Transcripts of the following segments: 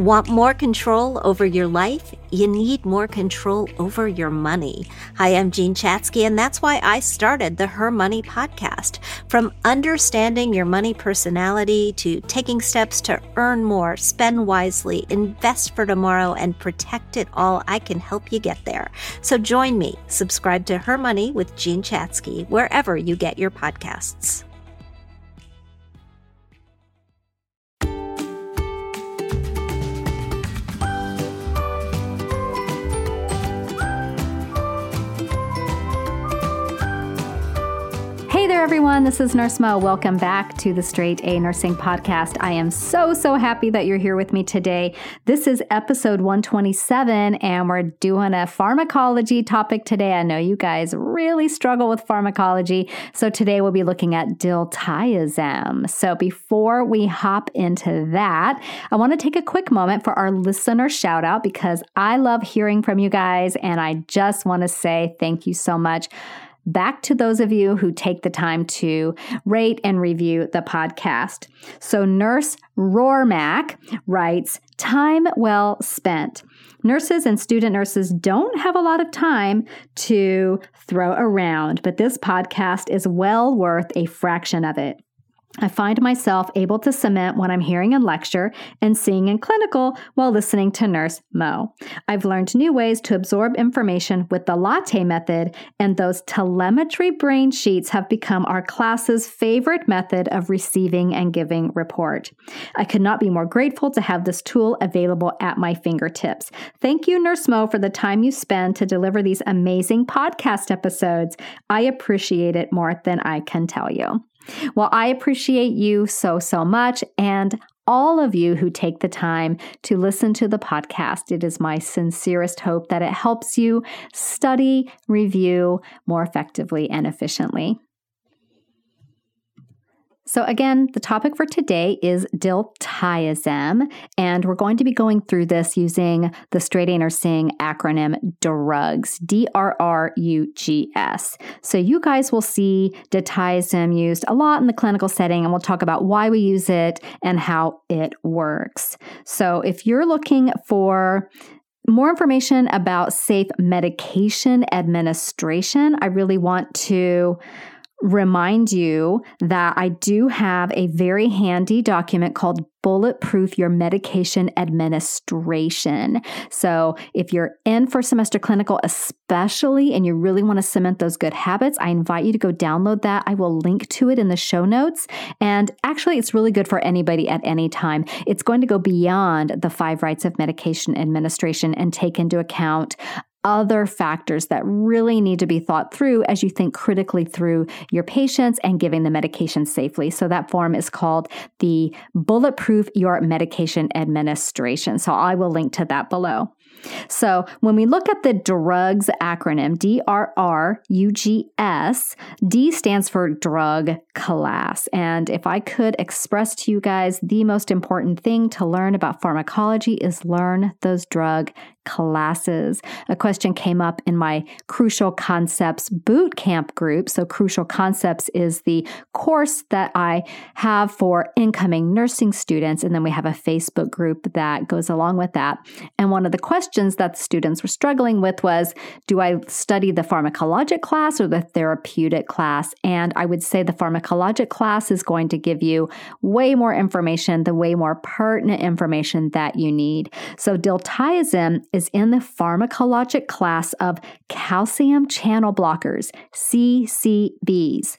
Want more control over your life? You need more control over your money. Hi, I'm Jean Chatzky, and that's why I started the Her Money podcast. From understanding your money personality to taking steps to earn more, spend wisely, invest for tomorrow, and protect it all, I can help you get there. So join me. Subscribe to Her Money with Jean Chatzky, wherever you get your podcasts. There, everyone. This is Nurse Mo. Welcome back to the Straight A Nursing Podcast. I am so, so happy that you're here with me today. This is episode 127, and we're doing a pharmacology topic today. I know you guys really struggle with pharmacology. So today we'll be looking at diltiazem. So before we hop into that, I want to take a quick moment for our listener shout out because I love hearing from you guys, and I just want to say thank you so much back to those of you who take the time to rate and review the podcast. So, Nurse Rormack writes, Time well spent. Nurses and student nurses don't have a lot of time to throw around, but this podcast is well worth a fraction of it. I find myself able to cement what I'm hearing in lecture and seeing in clinical while listening to Nurse Mo. I've learned new ways to absorb information with the latte method, and those telemetry brain sheets have become our class's favorite method of receiving and giving report. I could not be more grateful to have this tool available at my fingertips. Thank you, Nurse Mo, for the time you spend to deliver these amazing podcast episodes. I appreciate it more than I can tell you. Well, I appreciate you so, so much. And all of you who take the time to listen to the podcast. It is my sincerest hope that it helps you study, review more effectively and efficiently. So, again, the topic for today is diltiazem, and we're going to be going through this using the Straight A Nursing acronym DRUGS, D R R U G S. So, you guys will see diltiazem used a lot in the clinical setting, and we'll talk about why we use it and how it works. So, if you're looking for more information about safe medication administration, I really want to remind you that I do have a very handy document called Bulletproof Your Medication Administration. So, if you're in for semester clinical, especially, and you really want to cement those good habits, I invite you to go download that. I will link to it in the show notes. And actually, it's really good for anybody at any time. It's going to go beyond the five rights of medication administration and take into account other factors that really need to be thought through as you think critically through your patients and giving the medication safely. So that form is called the Bulletproof Your Medication Administration. So I will link to that below. So when we look at the DRUGS acronym, D R R U G S, D stands for drug class. And if I could express to you guys the most important thing to learn about pharmacology is learn those drug classes. A question came up in my Crucial Concepts boot camp group. So, Crucial Concepts is the course that I have for incoming nursing students. And then we have a Facebook group that goes along with that. And one of the questions that the students were struggling with was Do I study the pharmacologic class or the therapeutic class? And I would say the pharmacologic class is going to give you way more information, the way more pertinent information that you need. So, diltiazem is in the pharmacologic class of calcium channel blockers, CCBs.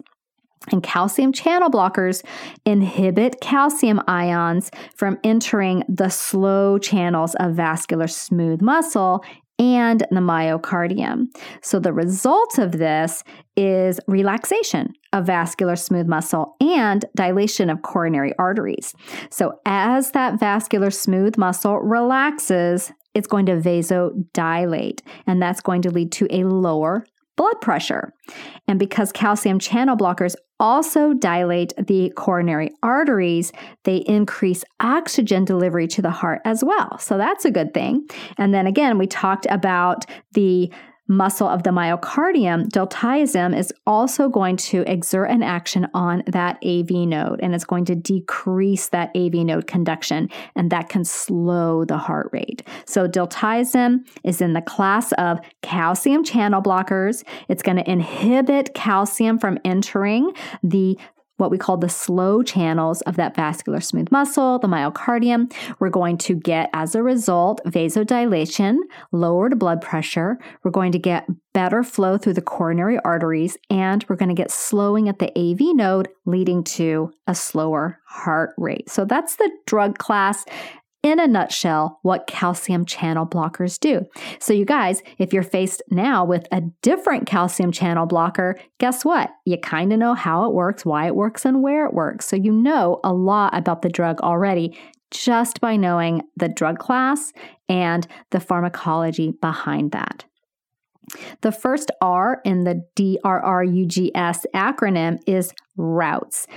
And calcium channel blockers inhibit calcium ions from entering the slow channels of vascular smooth muscle and the myocardium. So, the result of this is relaxation of vascular smooth muscle and dilation of coronary arteries. So, as that vascular smooth muscle relaxes, it's going to vasodilate, and that's going to lead to a lower blood pressure. And because calcium channel blockers also dilate the coronary arteries, they increase oxygen delivery to the heart as well. So that's a good thing. And then again, we talked about the muscle of the myocardium, diltiazem is also going to exert an action on that AV node and it's going to decrease that AV node conduction and that can slow the heart rate. So diltiazem is in the class of calcium channel blockers. It's going to inhibit calcium from entering the what we call the slow channels of that vascular smooth muscle, the myocardium. We're going to get, as a result, vasodilation, lowered blood pressure. We're going to get better flow through the coronary arteries, and we're going to get slowing at the AV node, leading to a slower heart rate. So that's the drug class in a nutshell, what calcium channel blockers do. So, you guys, if you're faced now with a different calcium channel blocker, guess what? You kind of know how it works, why it works, and where it works. So, you know a lot about the drug already just by knowing the drug class and the pharmacology behind that. The first R in the DRRUGS acronym is routes.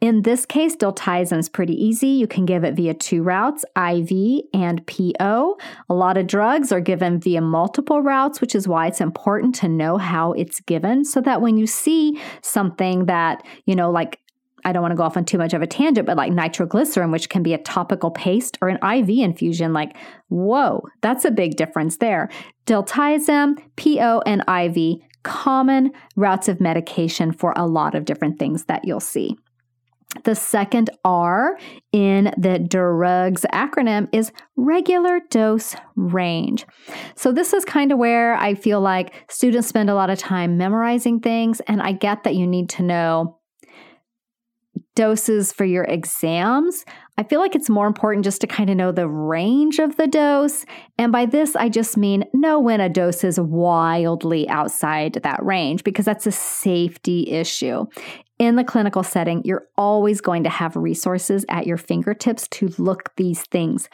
In this case, diltiazem is pretty easy. You can give it via two routes, IV and PO. A lot of drugs are given via multiple routes, which is why it's important to know how it's given so that when you see something that, you know, like I don't want to go off on too much of a tangent, but like nitroglycerin, which can be a topical paste or an IV infusion, like, whoa, that's a big difference there. Diltiazem, PO, and IV, common routes of medication for a lot of different things that you'll see. The second R in the DRUGS acronym is regular dose range. So, this is kind of where I feel like students spend a lot of time memorizing things, and I get that you need to know doses for your exams. I feel like it's more important just to kind of know the range of the dose. And by this, I just mean know when a dose is wildly outside that range because that's a safety issue in the clinical setting, you're always going to have resources at your fingertips to look these things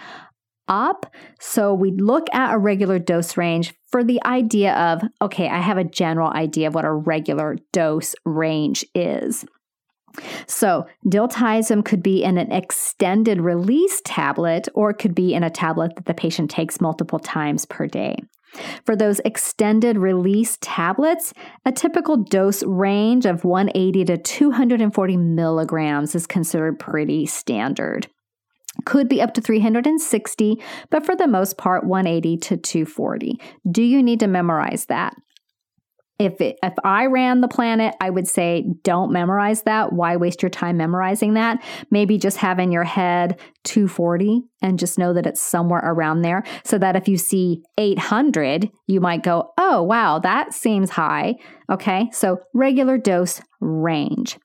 up. So we look at a regular dose range for the idea of okay, I have a general idea of what a regular dose range is. So, diltiazem could be in an extended release tablet or it could be in a tablet that the patient takes multiple times per day. For those extended release tablets, a typical dose range of 180 to 240 milligrams is considered pretty standard. Could be up to 360, but for the most part, 180 to 240. Do you need to memorize that? If it, if I ran the planet, I would say don't memorize that. Why waste your time memorizing that? Maybe just have in your head 240 and just know that it's somewhere around there so that if you see 800, you might go, "Oh, wow, that seems high." Okay? So regular dose range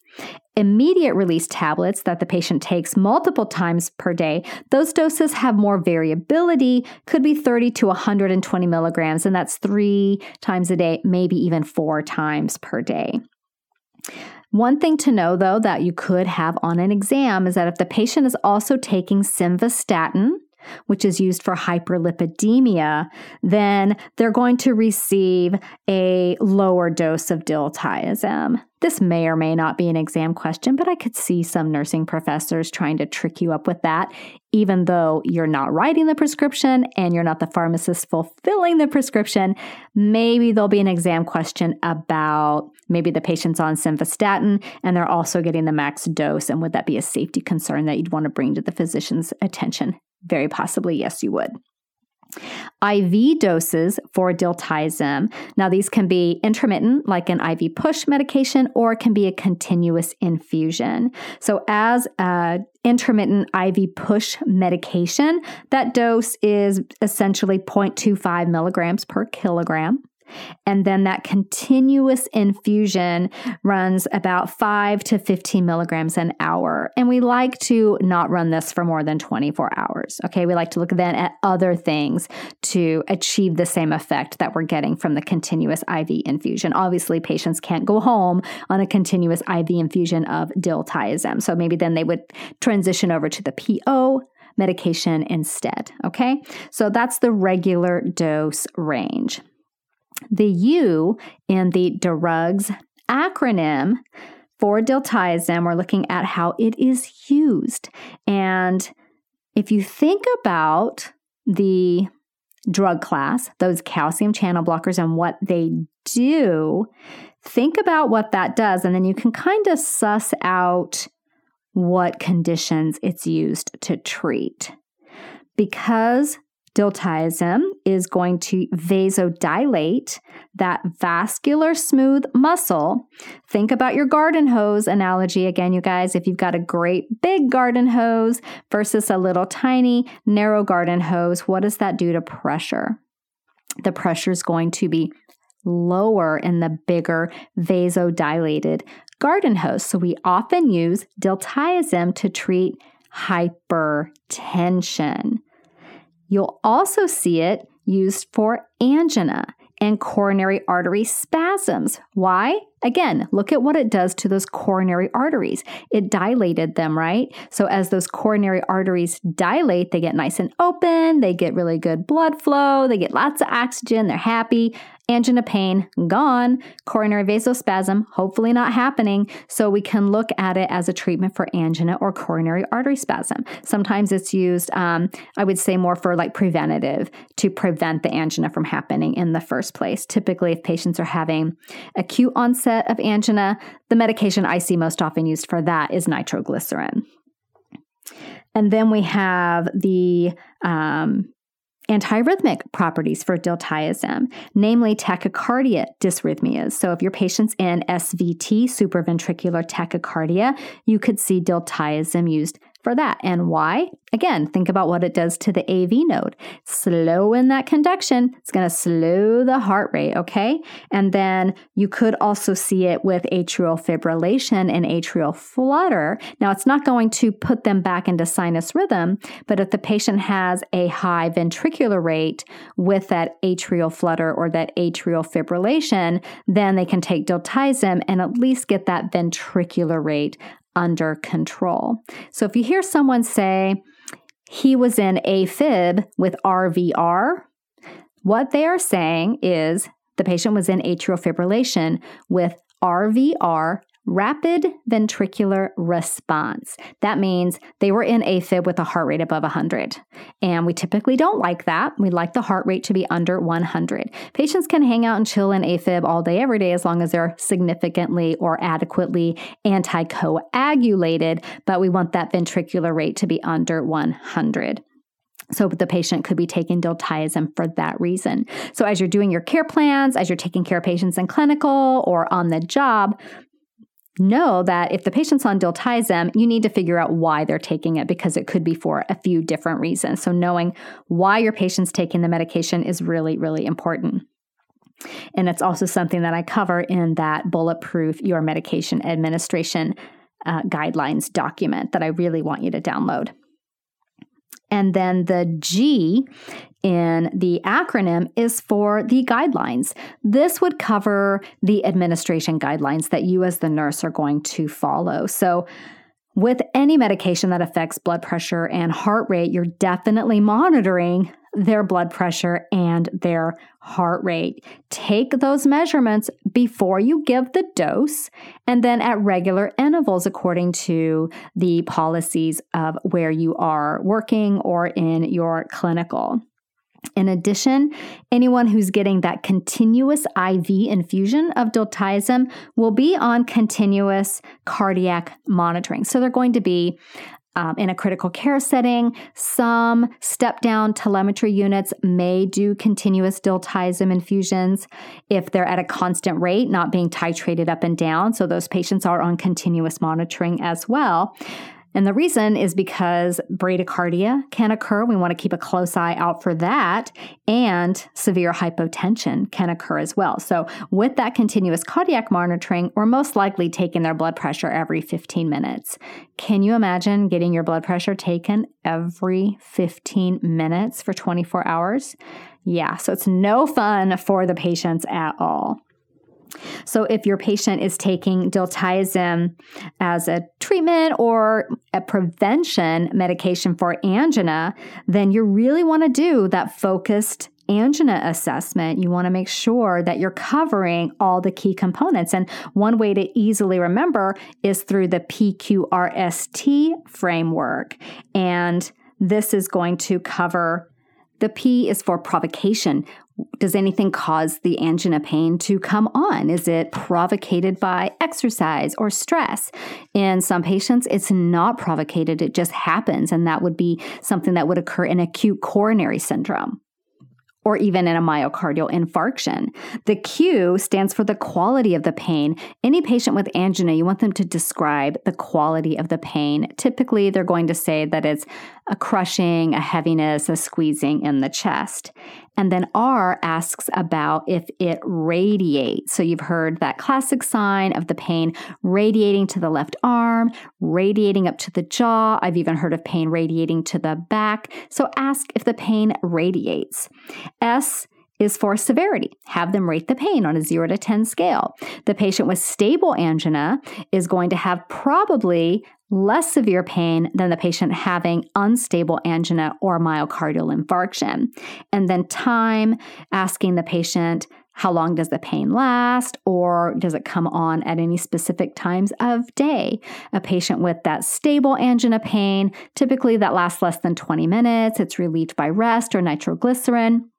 immediate release tablets that the patient takes multiple times per day, those doses have more variability, could be 30 to 120 milligrams, and that's three times a day, maybe even four times per day. One thing to know, though, that you could have on an exam is that if the patient is also taking simvastatin, which is used for hyperlipidemia, then they're going to receive a lower dose of diltiazem. This may or may not be an exam question, but I could see some nursing professors trying to trick you up with that, even though you're not writing the prescription and you're not the pharmacist fulfilling the prescription. Maybe there'll be an exam question about maybe the patient's on simvastatin and they're also getting the max dose. And would that be a safety concern that you'd want to bring to the physician's attention? Very possibly, yes, you would. IV doses for diltiazem. Now, these can be intermittent, like an IV push medication, or it can be a continuous infusion. So, as a intermittent IV push medication, that dose is essentially 0.25 milligrams per kilogram. And then that continuous infusion runs about 5 to 15 milligrams an hour. And we like to not run this for more than 24 hours. Okay, we like to look then at other things to achieve the same effect that we're getting from the continuous IV infusion. Obviously, patients can't go home on a continuous IV infusion of diltiazem. So maybe then they would transition over to the PO medication instead. Okay, so that's the regular dose range. The U in the DRUGS acronym for diltiazem, we're looking at how it is used. And if you think about the drug class, those calcium channel blockers, and what they do, think about what that does, and then you can kind of suss out what conditions it's used to treat. Because Diltiazem is going to vasodilate that vascular smooth muscle. Think about your garden hose analogy again, you guys. If you've got a great big garden hose versus a little tiny narrow garden hose, what does that do to pressure? The pressure is going to be lower in the bigger vasodilated garden hose. So we often use diltiazem to treat hypertension. You'll also see it used for angina and coronary artery spasms. Why? Again, look at what it does to those coronary arteries. It dilated them, right? So, as those coronary arteries dilate, they get nice and open, they get really good blood flow, they get lots of oxygen, they're happy angina pain gone, coronary vasospasm hopefully not happening. So we can look at it as a treatment for angina or coronary artery spasm. Sometimes it's used, um, I would say, more for like preventative to prevent the angina from happening in the first place. Typically, if patients are having acute onset of angina, the medication I see most often used for that is nitroglycerin. And then we have the um, antiarrhythmic properties for diltiazem, namely tachycardia dysrhythmias. So if your patient's in SVT, supraventricular tachycardia, you could see diltiazem used for that. And why? Again, think about what it does to the AV node. Slow in that conduction, it's going to slow the heart rate, okay? And then you could also see it with atrial fibrillation and atrial flutter. Now, it's not going to put them back into sinus rhythm, but if the patient has a high ventricular rate with that atrial flutter or that atrial fibrillation, then they can take diltiazem and at least get that ventricular rate under control. So if you hear someone say, he was in AFib with RVR, what they are saying is the patient was in atrial fibrillation with RVR rapid ventricular response. That means they were in AFib with a heart rate above 100. And we typically don't like that. We like the heart rate to be under 100. Patients can hang out and chill in AFib all day, every day, as long as they're significantly or adequately anticoagulated, but we want that ventricular rate to be under 100. So the patient could be taking diltiazem for that reason. So as you're doing your care plans, as you're taking care of patients in clinical or on the job, know that if the patient's on diltiazem, you need to figure out why they're taking it because it could be for a few different reasons. So knowing why your patient's taking the medication is really, really important. And it's also something that I cover in that bulletproof your medication administration uh, guidelines document that I really want you to download. And then the G in the acronym is for the guidelines. This would cover the administration guidelines that you, as the nurse, are going to follow. So, with any medication that affects blood pressure and heart rate, you're definitely monitoring their blood pressure and their heart rate. Take those measurements before you give the dose and then at regular intervals according to the policies of where you are working or in your clinical. In addition, anyone who's getting that continuous IV infusion of diltiazem will be on continuous cardiac monitoring. So they're going to be um, in a critical care setting. Some step down telemetry units may do continuous diltiazem infusions if they're at a constant rate, not being titrated up and down. So those patients are on continuous monitoring as well. And the reason is because bradycardia can occur. We want to keep a close eye out for that. And severe hypotension can occur as well. So, with that continuous cardiac monitoring, we're most likely taking their blood pressure every 15 minutes. Can you imagine getting your blood pressure taken every 15 minutes for 24 hours? Yeah, so it's no fun for the patients at all. So, if your patient is taking diltiazem as a treatment or a prevention medication for angina, then you really want to do that focused angina assessment, you want to make sure that you're covering all the key components. And one way to easily remember is through the PQRST framework. And this is going to cover The P is for provocation. Does anything cause the angina pain to come on? Is it provocated by exercise or stress? In some patients, it's not provocated, it just happens, and that would be something that would occur in acute coronary syndrome or even in a myocardial infarction. The Q stands for the quality of the pain. Any patient with angina, you want them to describe the quality of the pain. Typically, they're going to say that it's a crushing, a heaviness, a squeezing in the chest. And then R asks about if it radiates. So you've heard that classic sign of the pain radiating to the left arm, radiating up to the jaw. I've even heard of pain radiating to the back. So ask if the pain radiates. S is for severity. Have them rate the pain on a 0 to 10 scale. The patient with stable angina is going to have probably less severe pain than the patient having unstable angina or myocardial infarction. And then time, asking the patient, how long does the pain last or does it come on at any specific times of day? A patient with that stable angina pain, typically that lasts less than 20 minutes. It's relieved by rest or nitroglycerin.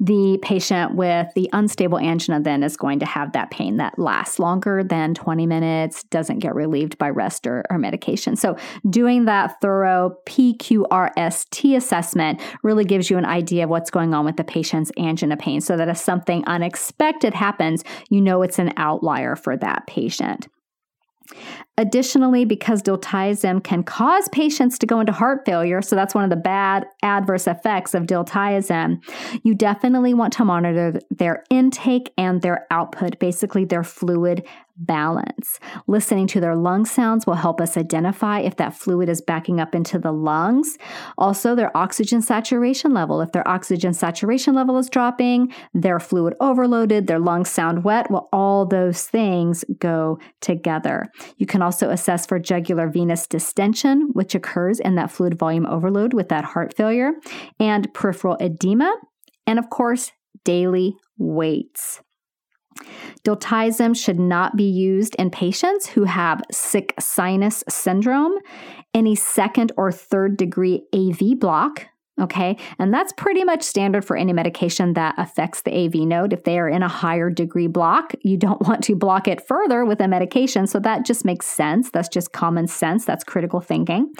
The patient with the unstable angina then is going to have that pain that lasts longer than 20 minutes, doesn't get relieved by rest or, or medication. So, doing that thorough PQRST assessment really gives you an idea of what's going on with the patient's angina pain so that if something unexpected happens, you know it's an outlier for that patient. Additionally, because diltiazem can cause patients to go into heart failure, so that's one of the bad adverse effects of diltiazem, you definitely want to monitor their intake and their output, basically their fluid balance. Listening to their lung sounds will help us identify if that fluid is backing up into the lungs. Also, their oxygen saturation level. If their oxygen saturation level is dropping, their fluid overloaded, their lungs sound wet, well, all those things go together. You can also assess for jugular venous distension, which occurs in that fluid volume overload with that heart failure, and peripheral edema, and of course, daily weights. Diltiazem should not be used in patients who have sick sinus syndrome, any second or third degree AV block, Okay. And that's pretty much standard for any medication that affects the AV node. If they are in a higher degree block, you don't want to block it further with a medication. So that just makes sense. That's just common sense. That's critical thinking.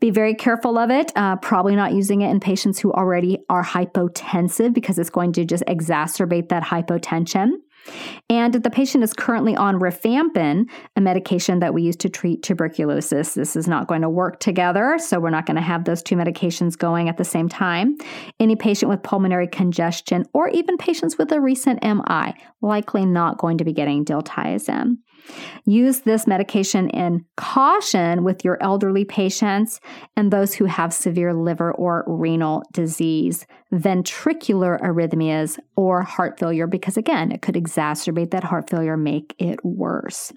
Be very careful of it. Uh, probably not using it in patients who already are hypotensive because it's going to just exacerbate that hypotension. And the patient is currently on rifampin, a medication that we use to treat tuberculosis. This is not going to work together, so we're not going to have those two medications going at the same time. Any patient with pulmonary congestion or even patients with a recent MI likely not going to be getting diltiazem. Use this medication in caution with your elderly patients and those who have severe liver or renal disease, ventricular arrhythmias, or heart failure, because again, it could exacerbate that heart failure, make it worse.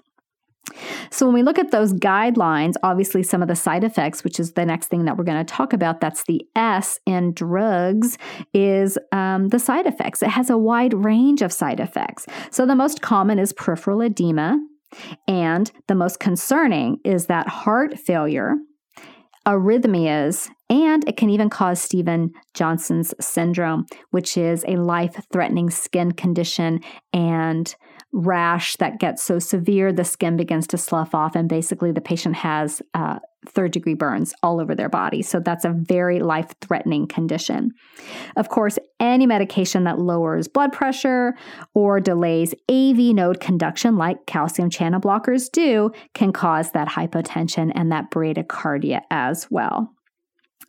So, when we look at those guidelines, obviously some of the side effects, which is the next thing that we're going to talk about, that's the S in drugs, is um, the side effects. It has a wide range of side effects. So, the most common is peripheral edema, and the most concerning is that heart failure, arrhythmias, and it can even cause Steven Johnson's syndrome, which is a life threatening skin condition and rash that gets so severe the skin begins to slough off, and basically the patient has uh, third degree burns all over their body. So that's a very life threatening condition. Of course, any medication that lowers blood pressure or delays AV node conduction, like calcium channel blockers do, can cause that hypotension and that bradycardia as well.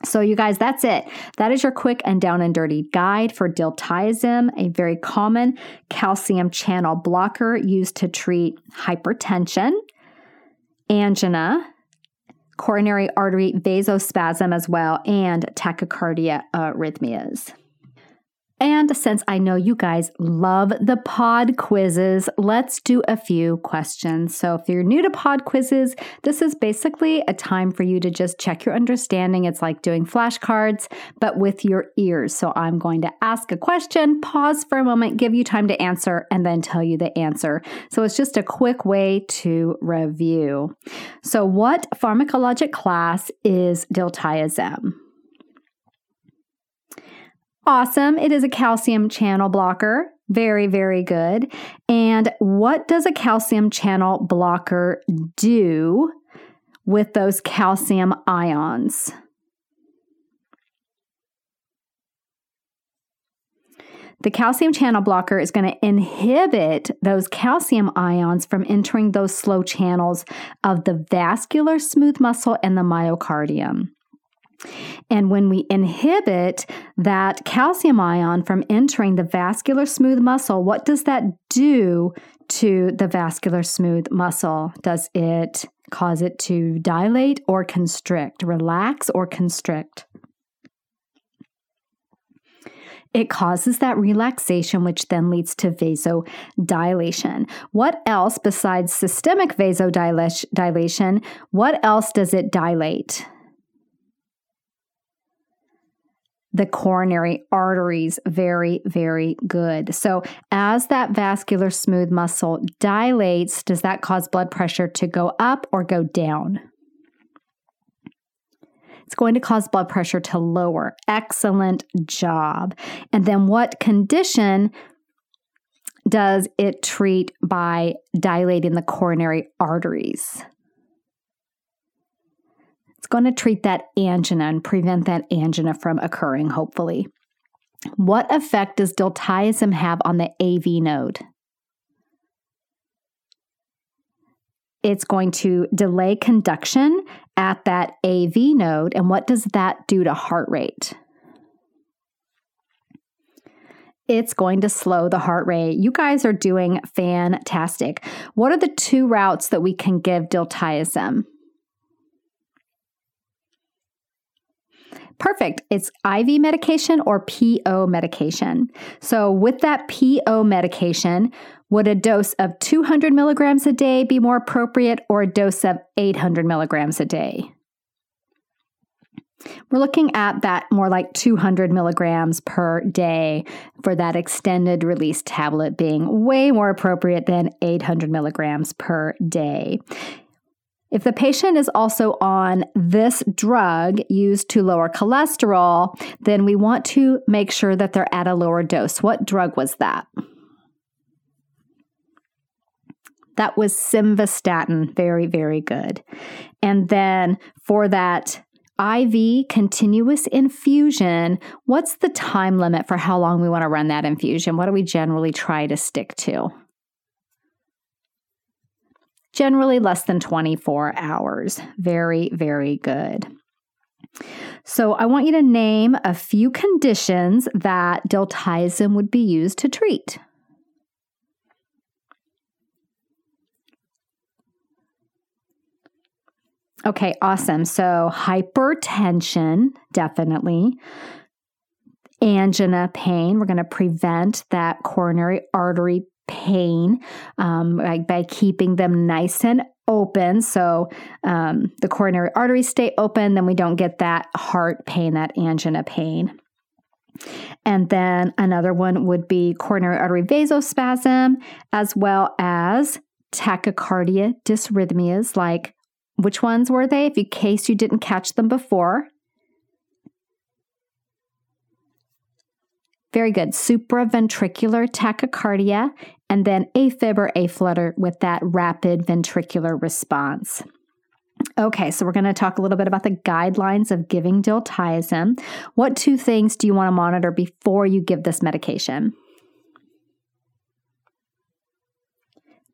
So, you guys, that's it. That is your quick and down and dirty guide for diltiazem, a very common calcium channel blocker used to treat hypertension, angina, coronary artery vasospasm as well, and tachycardia arrhythmias. And since I know you guys love the pod quizzes, let's do a few questions. So, if you're new to pod quizzes, this is basically a time for you to just check your understanding. It's like doing flashcards, but with your ears. So, I'm going to ask a question, pause for a moment, give you time to answer, and then tell you the answer. So, it's just a quick way to review. So, what pharmacologic class is diltiazem? Awesome. It is a calcium channel blocker. Very, very good. And what does a calcium channel blocker do with those calcium ions? The calcium channel blocker is going to inhibit those calcium ions from entering those slow channels of the vascular smooth muscle and the myocardium. And when we inhibit that calcium ion from entering the vascular smooth muscle, what does that do to the vascular smooth muscle? Does it cause it to dilate or constrict, relax or constrict? It causes that relaxation, which then leads to vasodilation. What else besides systemic vasodilation? What else does it dilate? The coronary arteries very, very good. So, as that vascular smooth muscle dilates, does that cause blood pressure to go up or go down? It's going to cause blood pressure to lower. Excellent job. And then, what condition does it treat by dilating the coronary arteries? It's going to treat that angina and prevent that angina from occurring, hopefully. What effect does diltiazem have on the AV node? It's going to delay conduction at that AV node. And what does that do to heart rate? It's going to slow the heart rate. You guys are doing fantastic. What are the two routes that we can give diltiazem? Perfect. It's IV medication or PO medication. So, with that PO medication, would a dose of 200 milligrams a day be more appropriate or a dose of 800 milligrams a day? We're looking at that more like 200 milligrams per day for that extended release tablet being way more appropriate than 800 milligrams per day. If the patient is also on this drug used to lower cholesterol, then we want to make sure that they're at a lower dose. What drug was that? That was simvastatin. Very, very good. And then for that IV continuous infusion, what's the time limit for how long we want to run that infusion? What do we generally try to stick to? Generally less than 24 hours. Very, very good. So, I want you to name a few conditions that diltiazem would be used to treat. Okay, awesome. So, hypertension, definitely. Angina pain, we're going to prevent that coronary artery pain um, like by keeping them nice and open. So um, the coronary arteries stay open then we don't get that heart pain that angina pain. And then another one would be coronary artery vasospasm as well as tachycardia dysrhythmias like which ones were they? If in case you didn't catch them before Very good. Supraventricular tachycardia, and then AFib or aflutter with that rapid ventricular response. Okay, so we're going to talk a little bit about the guidelines of giving diltiazem. What two things do you want to monitor before you give this medication?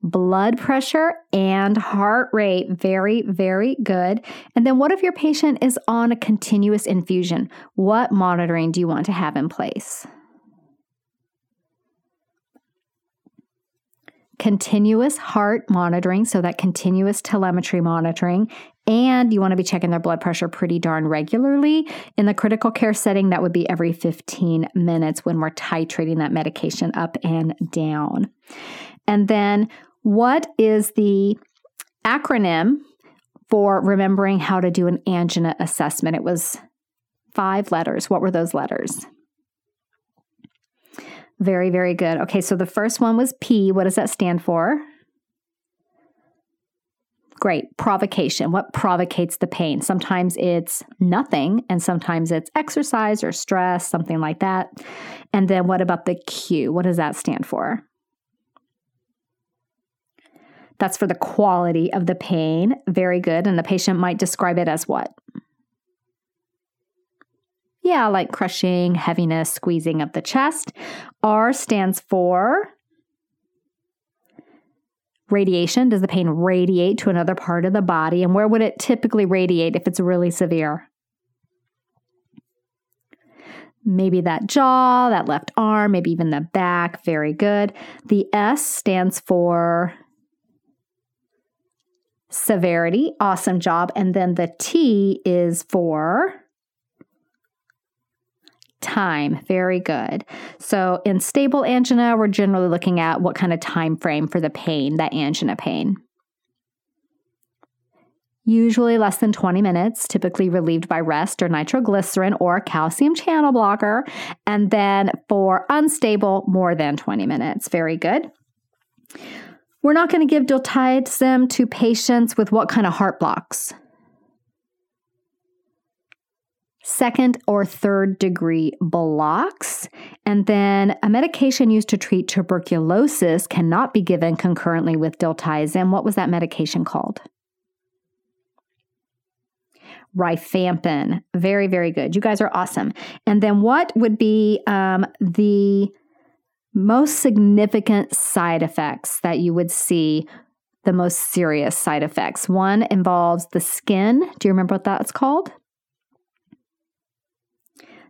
Blood pressure and heart rate. Very, very good. And then, what if your patient is on a continuous infusion? What monitoring do you want to have in place? Continuous heart monitoring, so that continuous telemetry monitoring, and you want to be checking their blood pressure pretty darn regularly. In the critical care setting, that would be every 15 minutes when we're titrating that medication up and down. And then, what is the acronym for remembering how to do an angina assessment? It was five letters. What were those letters? Very, very good. Okay, so the first one was P. What does that stand for? Great. Provocation. What provocates the pain? Sometimes it's nothing, and sometimes it's exercise or stress, something like that. And then what about the Q? What does that stand for? That's for the quality of the pain. Very good. And the patient might describe it as what? Yeah, like crushing, heaviness, squeezing of the chest. R stands for radiation. Does the pain radiate to another part of the body? And where would it typically radiate if it's really severe? Maybe that jaw, that left arm, maybe even the back. Very good. The S stands for severity. Awesome job. And then the T is for time. Very good. So in stable angina we're generally looking at what kind of time frame for the pain that angina pain. Usually less than 20 minutes typically relieved by rest or nitroglycerin or calcium channel blocker. And then for unstable more than 20 minutes. Very good. We're not going to give diltiazem to patients with what kind of heart blocks second or third degree blocks. And then a medication used to treat tuberculosis cannot be given concurrently with diltiazem. What was that medication called? Rifampin. Very, very good. You guys are awesome. And then what would be um, the most significant side effects that you would see? The most serious side effects. One involves the skin. Do you remember what that's called?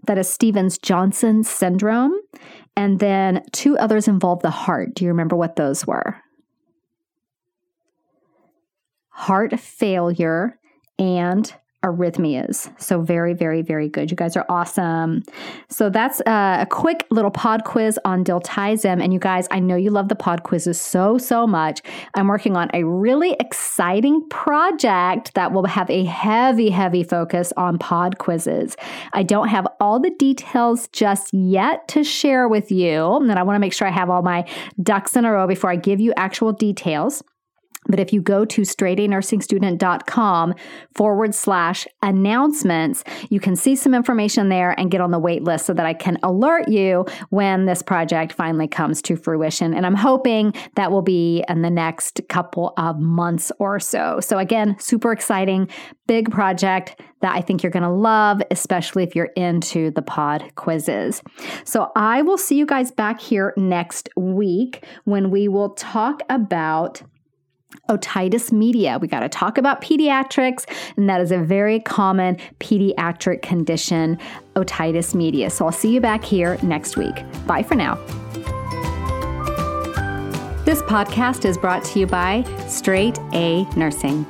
That is Stevens Johnson syndrome. And then two others involve the heart. Do you remember what those were? Heart failure and arrhythmias. So, very, very, very good. You guys are awesome. So, that's uh, a quick little pod quiz on diltiazem. And you guys, I know you love the pod quizzes so, so much. I'm working on a really exciting project that will have a heavy, heavy focus on pod quizzes. I don't have all the details just yet to share with you. And I want to make sure I have all my ducks in a row before I give you actual details. But if you go to straightanursingstudent.com forward slash announcements, you can see some information there and get on the wait list so that I can alert you when this project finally comes to fruition. And I'm hoping that will be in the next couple of months or so. So, again, super exciting, big project that I think you're going to love, especially if you're into the pod quizzes. So, I will see you guys back here next week when we will talk about otitis media. We got to talk about pediatrics, and that is a very common pediatric condition, otitis media. So I'll see you back here next week. Bye for now. This podcast is brought to you by Straight A Nursing.